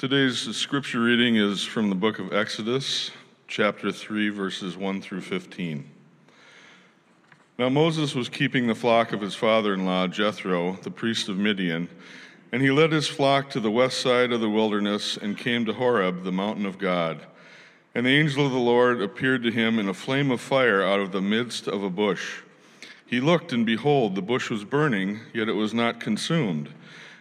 Today's scripture reading is from the book of Exodus, chapter 3, verses 1 through 15. Now Moses was keeping the flock of his father in law, Jethro, the priest of Midian, and he led his flock to the west side of the wilderness and came to Horeb, the mountain of God. And the angel of the Lord appeared to him in a flame of fire out of the midst of a bush. He looked, and behold, the bush was burning, yet it was not consumed.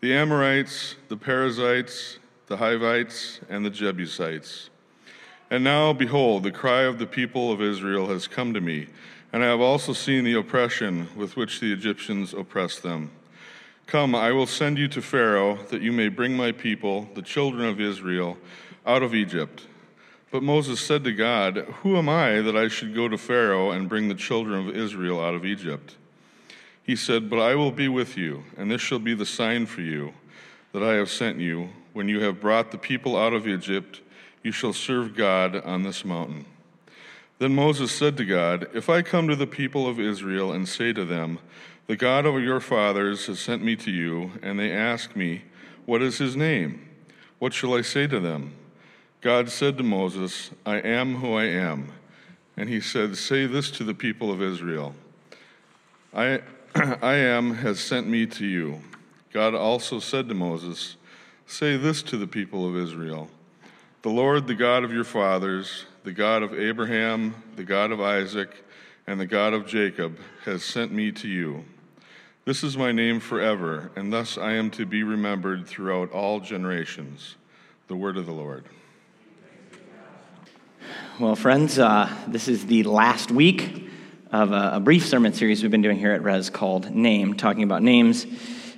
the Amorites, the Perizzites, the Hivites, and the Jebusites. And now, behold, the cry of the people of Israel has come to me, and I have also seen the oppression with which the Egyptians oppress them. Come, I will send you to Pharaoh, that you may bring my people, the children of Israel, out of Egypt. But Moses said to God, Who am I that I should go to Pharaoh and bring the children of Israel out of Egypt? He said, But I will be with you, and this shall be the sign for you that I have sent you. When you have brought the people out of Egypt, you shall serve God on this mountain. Then Moses said to God, If I come to the people of Israel and say to them, The God of your fathers has sent me to you, and they ask me, What is his name? What shall I say to them? God said to Moses, I am who I am. And he said, Say this to the people of Israel I I am has sent me to you. God also said to Moses, Say this to the people of Israel The Lord, the God of your fathers, the God of Abraham, the God of Isaac, and the God of Jacob, has sent me to you. This is my name forever, and thus I am to be remembered throughout all generations. The word of the Lord. Well, friends, uh, this is the last week of a, a, brief sermon series we've been doing here at Res called Name, talking about names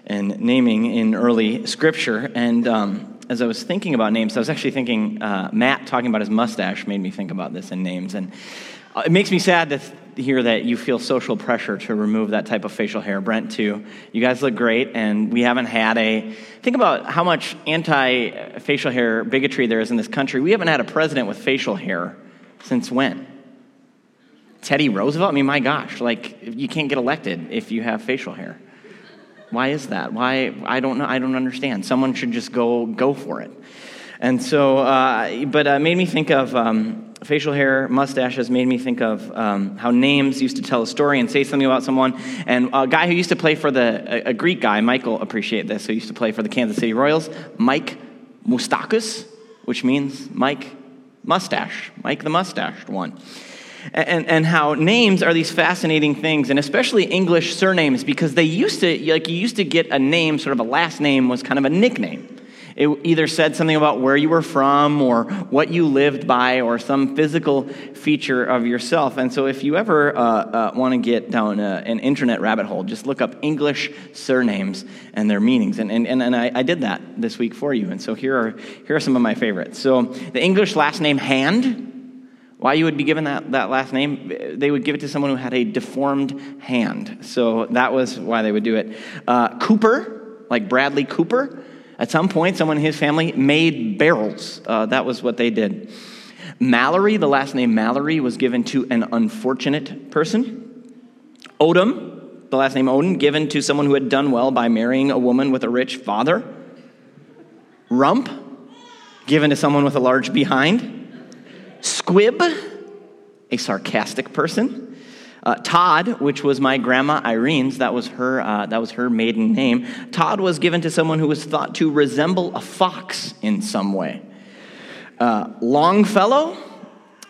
and naming in early scripture. And um, as I was thinking about names, I was actually thinking uh, Matt talking about his mustache made me think about this in names. And uh, it makes me sad to th- hear that you feel social pressure to remove that type of facial hair. Brent, too. You guys look great, and we haven't had a. Think about how much anti facial hair bigotry there is in this country. We haven't had a president with facial hair since when? Teddy Roosevelt? I mean, my gosh, like, you can't get elected if you have facial hair. Why is that? Why? I don't know. I don't understand. Someone should just go, go for it. And so, uh, but uh, made me think of um, facial hair, mustaches, made me think of um, how names used to tell a story and say something about someone. And a guy who used to play for the, a, a Greek guy, Michael, appreciate this, who used to play for the Kansas City Royals, Mike Moustakas, which means Mike Mustache, Mike the mustached one and, and how names are these fascinating things, and especially English surnames, because they used to, like, you used to get a name, sort of a last name was kind of a nickname. It either said something about where you were from or what you lived by or some physical feature of yourself. And so, if you ever uh, uh, want to get down uh, an internet rabbit hole, just look up English surnames and their meanings. And, and, and I, I did that this week for you. And so, here are, here are some of my favorites. So, the English last name Hand why you would be given that, that last name? They would give it to someone who had a deformed hand. So that was why they would do it. Uh, Cooper, like Bradley Cooper, at some point, someone in his family made barrels. Uh, that was what they did. Mallory, the last name Mallory, was given to an unfortunate person. Odom, the last name Odin, given to someone who had done well by marrying a woman with a rich father. Rump, given to someone with a large behind. Squib, a sarcastic person. Uh, Todd, which was my grandma Irene's, that was her. Uh, that was her maiden name. Todd was given to someone who was thought to resemble a fox in some way. Uh, Longfellow,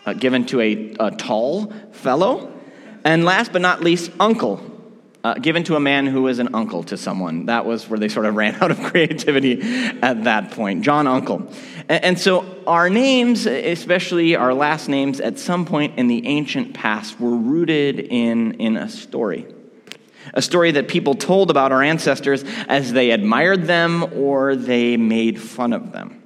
uh, given to a, a, tall fellow. And last but not least, uncle, uh, given to a man who was an uncle to someone. That was where they sort of ran out of creativity at that point. John Uncle. And, so our names, especially our last names, at some point in the ancient past were rooted in, in a story. A story that people told about our ancestors as they admired them or they made fun of them.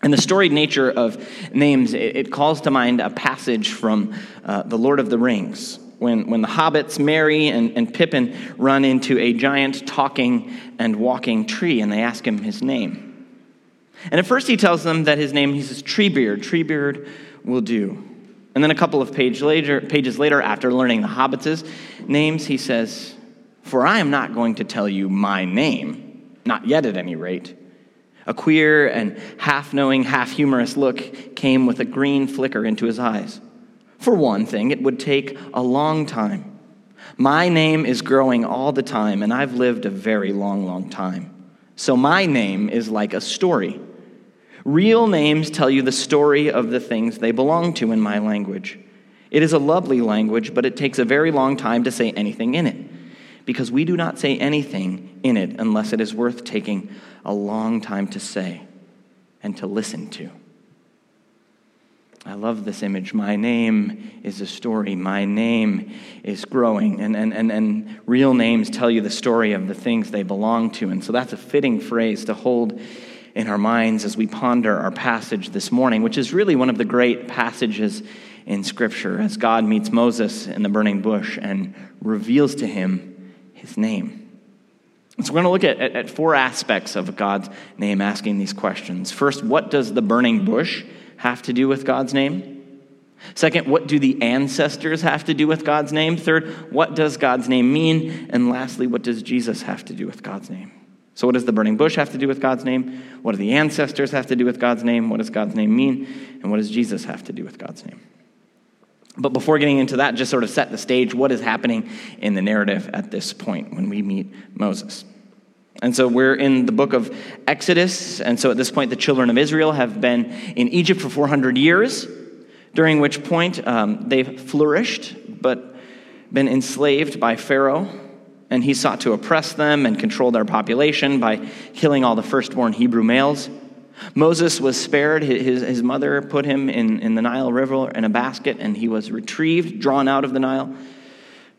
And the storied nature of names, it, it calls to mind a passage from uh, The Lord of the Rings, when, when the hobbits, Merry and, and Pippin, run into a giant talking and walking tree, and they ask him his name. And at first he tells them that his name, he says, Treebeard, Treebeard will do. And then a couple of page later, pages later, after learning the hobbits' names, he says, For I am not going to tell you my name, not yet at any rate. A queer and half knowing, half humorous look came with a green flicker into his eyes. For one thing, it would take a long time. My name is growing all the time, and I've lived a very long, long time. So my name is like a story. Real names tell you the story of the things they belong to in my language. It is a lovely language, but it takes a very long time to say anything in it, because we do not say anything in it unless it is worth taking a long time to say and to listen to. I love this image. My name is a story. My name is growing. And, and, and, and real names tell you the story of the things they belong to. And so that's a fitting phrase to hold in our minds as we ponder our passage this morning, which is really one of the great passages in Scripture as God meets Moses in the burning bush and reveals to him his name. So, we're going to look at, at, at, four aspects of God's name asking these questions. First, what does the burning bush have to do with God's name? Second, what do the ancestors have to do with God's name? Third, what does God's name mean? And lastly, what does Jesus have to do with God's name? So, what does the burning bush have to do with God's name? What do the ancestors have to do with God's name? What does God's name mean? And what does Jesus have to do with God's name? But before getting into that, just sort of set the stage what is happening in the narrative at this point when we meet Moses. And so we're in the book of Exodus. And so at this point, the children of Israel have been in Egypt for 400 years, during which point um, they've flourished, but been enslaved by Pharaoh. And he sought to oppress them and control their population by killing all the firstborn Hebrew males. Moses was spared. His, his mother put him in, in the Nile River in a basket, and he was retrieved, drawn out of the Nile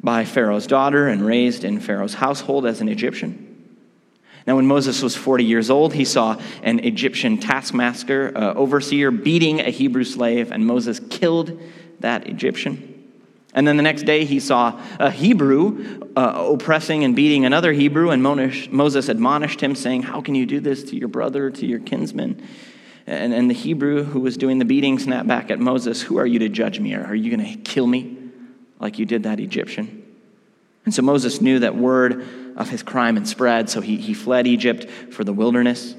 by Pharaoh's daughter, and raised in Pharaoh's household as an Egyptian. Now, when Moses was 40 years old, he saw an Egyptian taskmaster, uh, overseer, beating a Hebrew slave, and Moses killed that Egyptian. And then the next day, he saw a Hebrew uh, oppressing and beating another Hebrew, and Moses admonished him, saying, How can you do this to your brother, to your kinsman? And, and the Hebrew who was doing the beating snapped back at Moses, Who are you to judge me? Are you going to kill me like you did that Egyptian? And so Moses knew that word of his crime and spread, so he, he fled Egypt for the wilderness.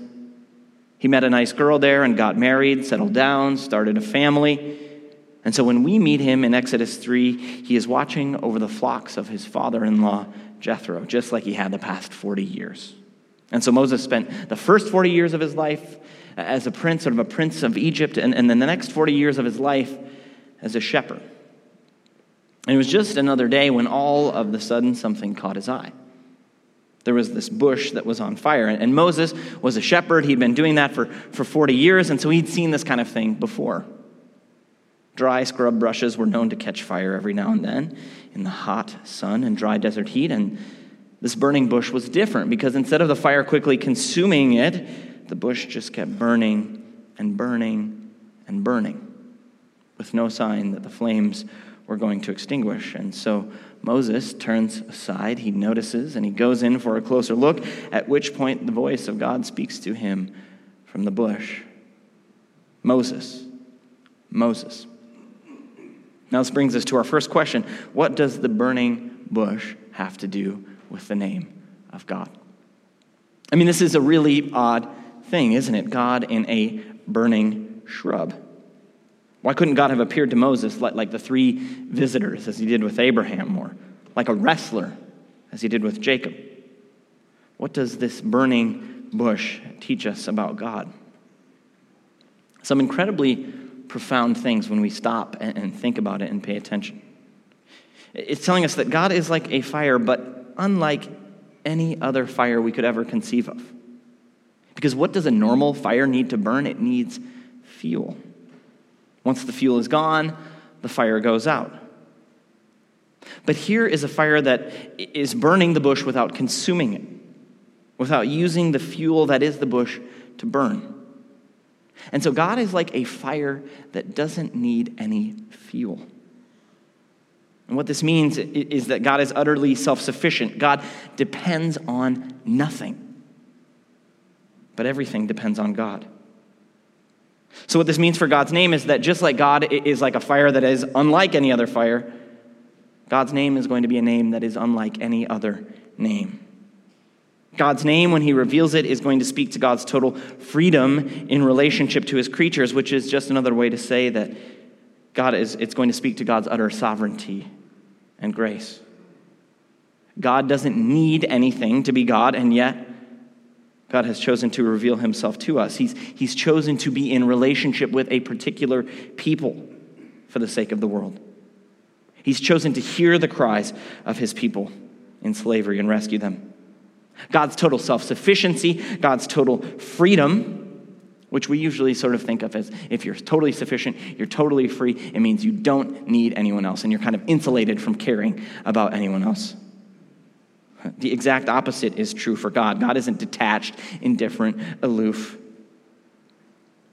He met a nice girl there and got married, settled down, started a family. And so when we meet him in Exodus 3, he is watching over the flocks of his father in law, Jethro, just like he had the past 40 years. And so Moses spent the first 40 years of his life as a prince, sort of a prince of Egypt, and, and then the next 40 years of his life as a shepherd. And it was just another day when all of the sudden something caught his eye there was this bush that was on fire. And Moses was a shepherd. He'd been doing that for, for 40 years, and so he'd seen this kind of thing before. Dry scrub brushes were known to catch fire every now and then in the hot sun and dry desert heat. And this burning bush was different because instead of the fire quickly consuming it, the bush just kept burning and burning and burning with no sign that the flames were going to extinguish. And so Moses turns aside, he notices, and he goes in for a closer look, at which point the voice of God speaks to him from the bush Moses, Moses. Now, this brings us to our first question What does the burning bush have to do with the name of God? I mean, this is a really odd thing, isn't it? God in a burning shrub. Why couldn't God have appeared to Moses like, the three visitors, as he did with Abraham, or like a wrestler, as he did with Jacob? What does this burning bush teach us about God? Some incredibly profound things when we stop and, think about it and pay attention. It's telling us that God is like a fire, but unlike any other fire we could ever conceive of. Because what does a normal fire need to burn? It needs fuel. Once the fuel is gone, the fire goes out. But here is a fire that is burning the bush without consuming it, without using the fuel that is the bush to burn. And so God is like a fire that doesn't need any fuel. And what this means is that God is utterly self sufficient. God depends on nothing, but everything depends on God. So, what this means for God's name is that just like God is like a fire that is unlike any other fire, God's name is going to be a name that is unlike any other name. God's name, when he reveals it, is going to speak to God's total freedom in relationship to his creatures, which is just another way to say that God is, it's going to speak to God's utter sovereignty and grace. God doesn't need anything to be God, and yet God has chosen to reveal himself to us. He's, he's chosen to be in relationship with a particular people for the sake of the world. He's chosen to hear the cries of his people in slavery and rescue them. God's total self sufficiency, God's total freedom, which we usually sort of think of as if you're totally sufficient, you're totally free, it means you don't need anyone else and you're kind of insulated from caring about anyone else. The exact opposite is true for God. God isn't detached, indifferent, aloof.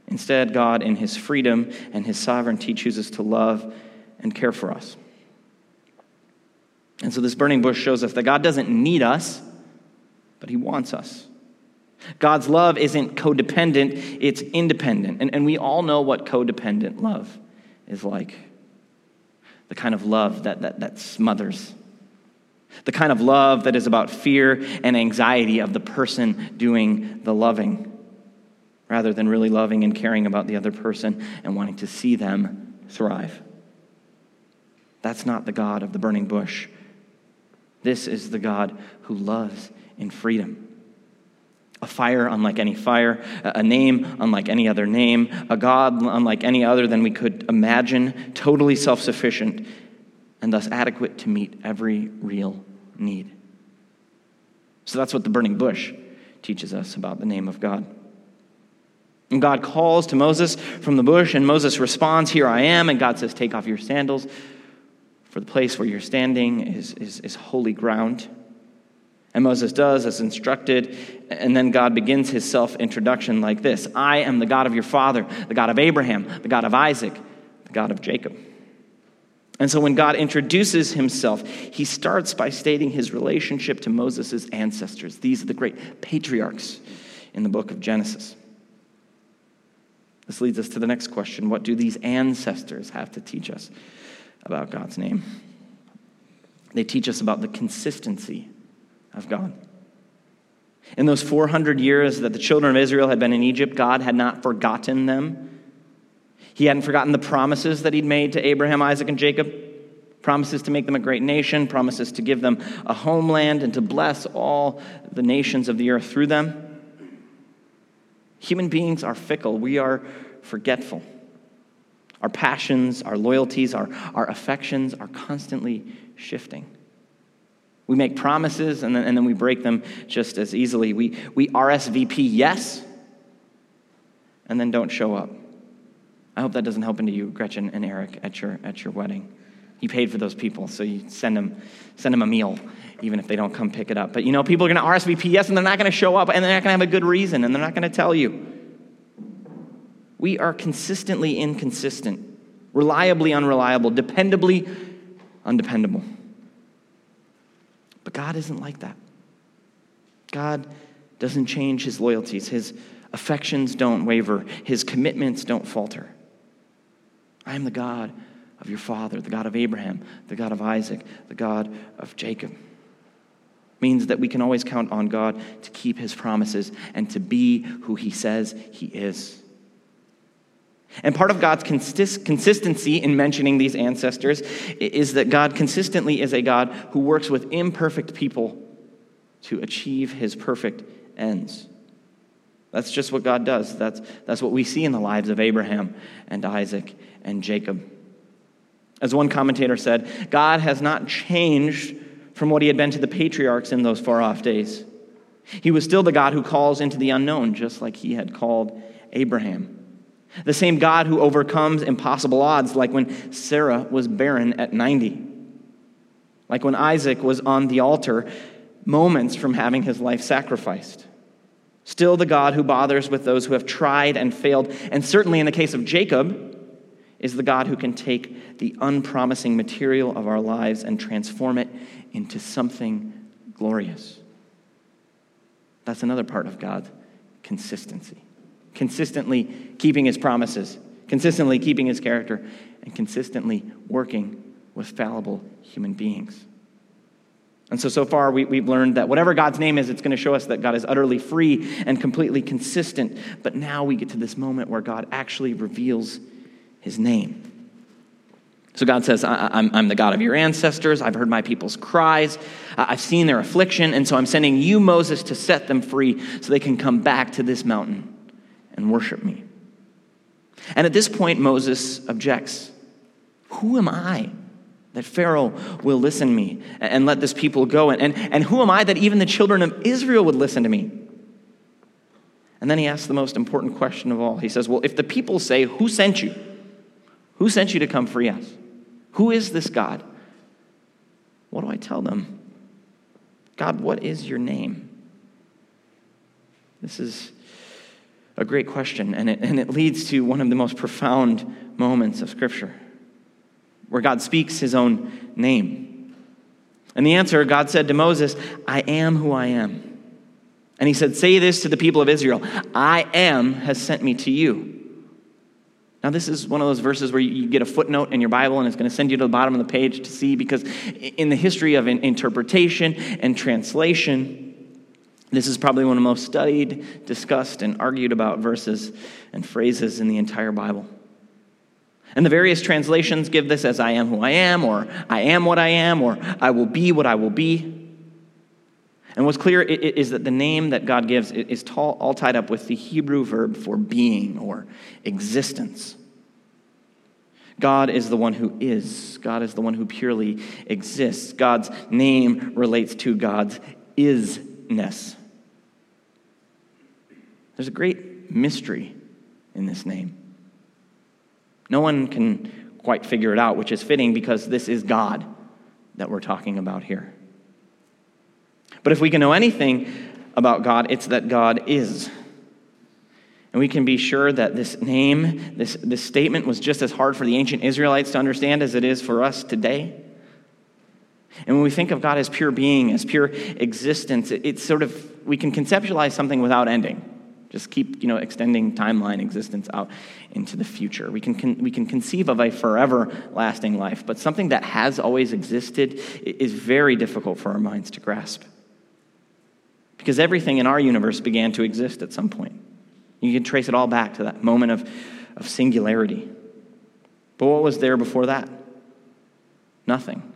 Instead, God, in his freedom and his sovereignty, chooses to love and care for us. And so this burning bush shows us that God doesn't need us, but He wants us. God's love isn't codependent, it's independent. And, and we all know what codependent love is like the kind of love that, that, that smothers, the kind of love that is about fear and anxiety of the person doing the loving, rather than really loving and caring about the other person and wanting to see them thrive. That's not the God of the burning bush. This is the God who loves in freedom. A fire unlike any fire, a name unlike any other name, a God unlike any other than we could imagine, totally self sufficient, and thus adequate to meet every real need. So that's what the burning bush teaches us about the name of God. And God calls to Moses from the bush, and Moses responds, Here I am. And God says, Take off your sandals, for the place where you're standing is, is, is holy ground. And Moses does as instructed, and then God begins his self introduction like this I am the God of your father, the God of Abraham, the God of Isaac, the God of Jacob. And so when God introduces himself, he starts by stating his relationship to Moses' ancestors. These are the great patriarchs in the book of Genesis. This leads us to the next question What do these ancestors have to teach us about God's name? They teach us about the consistency of God. In those 400 years that the children of Israel had been in Egypt, God had not forgotten them. He hadn't forgotten the promises that he'd made to Abraham, Isaac, and Jacob promises to make them a great nation, promises to give them a homeland, and to bless all the nations of the earth through them. Human beings are fickle, we are forgetful. Our passions, our loyalties, our, our affections are constantly shifting. We make promises and then, and then we break them just as easily. We, we RSVP yes and then don't show up. I hope that doesn't happen to you, Gretchen and Eric, at your, at your wedding. You paid for those people, so you send them, send them a meal, even if they don't come pick it up. But you know, people are going to RSVP yes, and they're not going to show up, and they're not going to have a good reason, and they're not going to tell you. We are consistently inconsistent, reliably unreliable, dependably undependable. But God isn't like that. God doesn't change his loyalties, his affections don't waver, his commitments don't falter. I am the God of your father, the God of Abraham, the God of Isaac, the God of Jacob. Means that we can always count on God to keep his promises and to be who he says he is. And part of God's consist- consistency in mentioning these ancestors is that God consistently is a God who works with imperfect people to achieve his perfect ends. That's just what God does. That's, that's what we see in the lives of Abraham and Isaac and Jacob. As one commentator said, God has not changed from what he had been to the patriarchs in those far off days. He was still the God who calls into the unknown, just like he had called Abraham. The same God who overcomes impossible odds, like when Sarah was barren at 90. Like when Isaac was on the altar, moments from having his life sacrificed. Still the God who bothers with those who have tried and failed. And certainly in the case of Jacob, is the God who can take the unpromising material of our lives and transform it into something glorious. That's another part of God's consistency. Consistently keeping his promises, consistently keeping his character, and consistently working with fallible human beings. And so, so far, we, have learned that whatever God's name is, it's going to show us that God is utterly free and completely consistent. But now we get to this moment where God actually reveals his name. So God says, I'm, I'm the God of your ancestors. I've heard my people's cries. I've seen their affliction. And so I'm sending you, Moses, to set them free so they can come back to this mountain and worship me. And at this point, Moses objects Who am I that Pharaoh will listen to me and let this people go? And, and, and who am I that even the children of Israel would listen to me? And then he asks the most important question of all. He says, Well, if the people say, Who sent you? Who sent you to come free us? Who is this God? What do I tell them? God, what is your name? This is a great question, and it, and it leads to one of the most profound moments of Scripture where God speaks his own name. And the answer God said to Moses, I am who I am. And he said, Say this to the people of Israel I am has sent me to you. Now, this is one of those verses where you get a footnote in your Bible and it's going to send you to the bottom of the page to see because in the history of interpretation and translation, this is probably one of the most studied, discussed, and argued about verses and phrases in the entire Bible. And the various translations give this as I am who I am, or I am what I am, or I will be what I will be. And what's clear is that the name that God gives is all tied up with the Hebrew verb for being or existence. God is the one who is. God is the one who purely exists. God's name relates to God's isness. There's a great mystery in this name. No one can quite figure it out, which is fitting because this is God that we're talking about here. But if we can know anything about God, it's that God is. And we can be sure that this name, this, this statement, was just as hard for the ancient Israelites to understand as it is for us today. And when we think of God as pure being, as pure existence, it, it's sort of, we can conceptualize something without ending. Just keep, you know, extending timeline existence out into the future. We can, we can conceive of a forever lasting life, but something that has always existed is very difficult for our minds to grasp. Because everything in our universe began to exist at some point. You can trace it all back to that moment of, of singularity. But what was there before that? Nothing.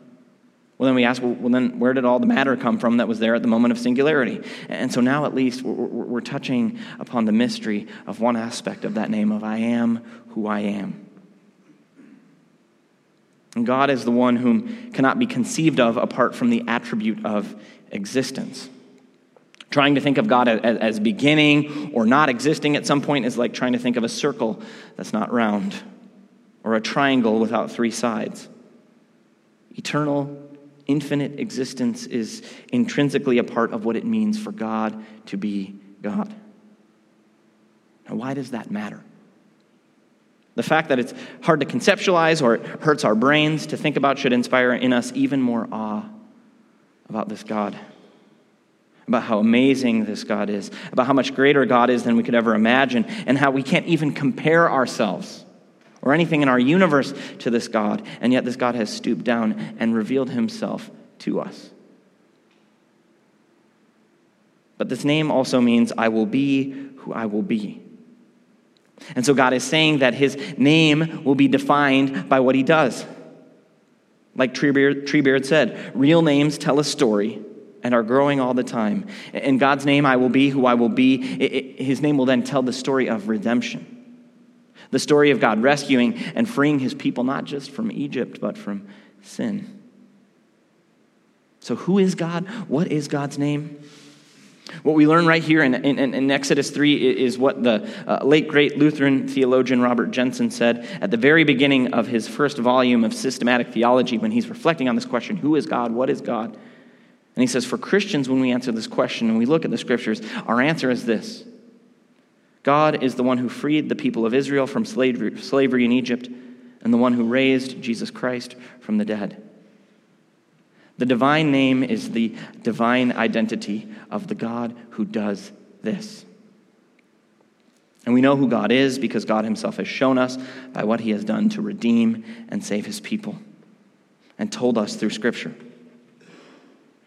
Well, then we ask, well, then where did all the matter come from that was there at the moment of singularity? And so now at least we're, we're touching upon the mystery of one aspect of that name of I am who I am. And God is the one whom cannot be conceived of apart from the attribute of existence. Trying to think of God as beginning or not existing at some point is like trying to think of a circle that's not round or a triangle without three sides. Eternal, infinite existence is intrinsically a part of what it means for God to be God. Now, why does that matter? The fact that it's hard to conceptualize or it hurts our brains to think about should inspire in us even more awe about this God, about how amazing this God is, about how much greater God is than we could ever imagine, and how we can't even compare ourselves or anything in our universe to this God, and yet this God has stooped down and revealed himself to us. But this name also means I will be who I will be. And so God is saying that his name will be defined by what he does. Like Treebeard, Treebeard said, real names tell a story, and are growing all the time. In God's name, I will be who I will be. His name will then tell the story of redemption. The story of God rescuing and freeing his people not just from Egypt, but from sin. So, who is God? What is God's name? What we learn right here in, in, in Exodus 3 is what the uh, late great Lutheran theologian Robert Jenson said at the very beginning of his first volume of systematic theology when he's reflecting on this question who is God? What is God? And he says, for Christians, when we answer this question and we look at the scriptures, our answer is this God is the one who freed the people of Israel from slavery, in Egypt and the one who raised Jesus Christ from the dead. The divine name is the divine identity of the God who does this. And we know who God is because God Himself has shown us by what He has done to redeem and save His people and told us through Scripture.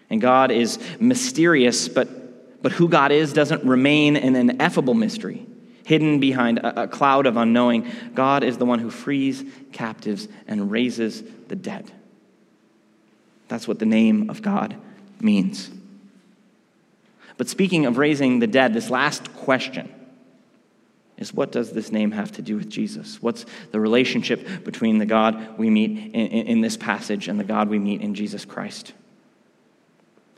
And God is mysterious, but, but who God is doesn't remain an ineffable mystery, hidden behind a, a cloud of unknowing. God is the one who frees captives and raises the dead. That's what the name of God means. But speaking of raising the dead, this last question is what does this name have to do with Jesus? What's the relationship between the God we meet in, in, this passage and the God we meet in Jesus Christ?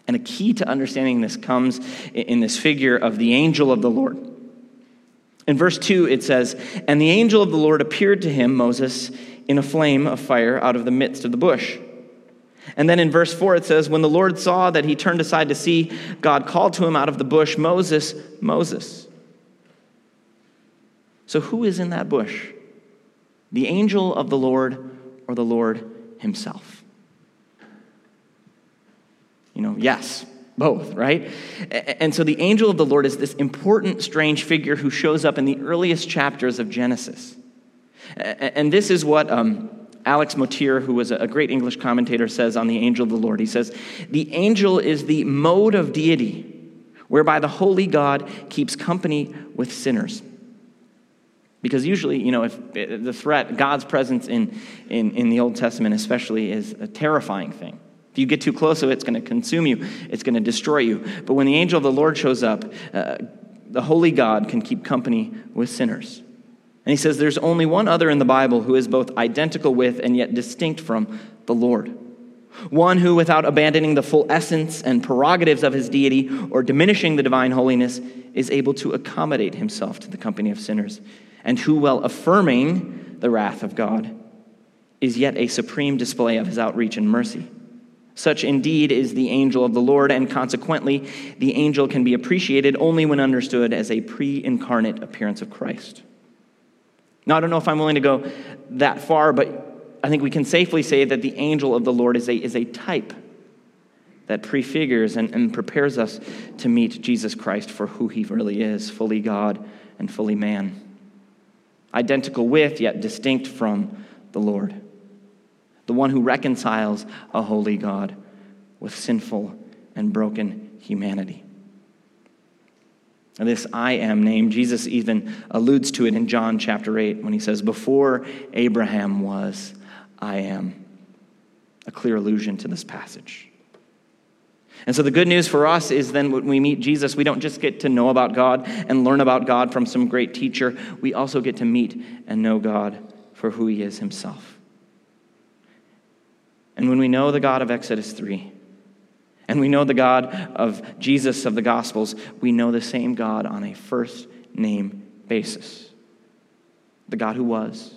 And a key to understanding this comes in this figure of the angel of the Lord. In verse 2, it says, And the angel of the Lord appeared to him, Moses, in a flame of fire out of the midst of the bush. And then in verse 4 it says, When the Lord saw that he turned aside to see, God called to him out of the bush, Moses, Moses. So who is in that bush? The angel of the Lord or the Lord himself? You know, yes, both, right? And so the angel of the Lord is this important, strange figure who shows up in the earliest chapters of Genesis. And this is what. Um, Alex Motyer, who was a great English commentator, says on the angel of the Lord. He says, The angel is the mode of deity whereby the holy God keeps company with sinners. Because usually, you know, if eh, the threat, God's presence in, in, in the Old Testament especially, is a terrifying thing. If you get too close to it, it's going to consume you, it's going to destroy you. But when the angel of the Lord shows up, uh, the holy God can keep company with sinners. And he says there's only one other in the Bible who is both identical with and yet distinct from the Lord. One who, without abandoning the full essence and prerogatives of his deity or diminishing the divine holiness, is able to accommodate himself to the company of sinners, and who, while affirming the wrath of God, is yet a supreme display of his outreach and mercy. Such indeed is the angel of the Lord, and consequently, the angel can be appreciated only when understood as a pre incarnate appearance of Christ. Now, I don't know if I'm willing to go that far, but I think we can safely say that the angel of the Lord is a, is a type that prefigures and, and prepares us to meet Jesus Christ for who he really is fully God and fully man. Identical with, yet distinct from the Lord. The one who reconciles a holy God with sinful and broken humanity this I am name, Jesus even alludes to it in John chapter 8 when he says, Before Abraham was, I am. A clear allusion to this passage. And so the good news for us is then when we meet Jesus, we don't just get to know about God and learn about God from some great teacher, we also get to meet and know God for who he is himself. And when we know the God of Exodus 3, and we know the God of Jesus of the Gospels, we know the same God on a first name basis. The God who was,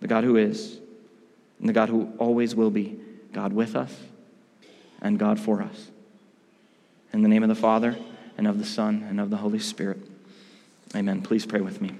the God who is, and the God who always will be God with us and God for us. In the name of the Father, and of the Son, and of the Holy Spirit. Amen. Please pray with me.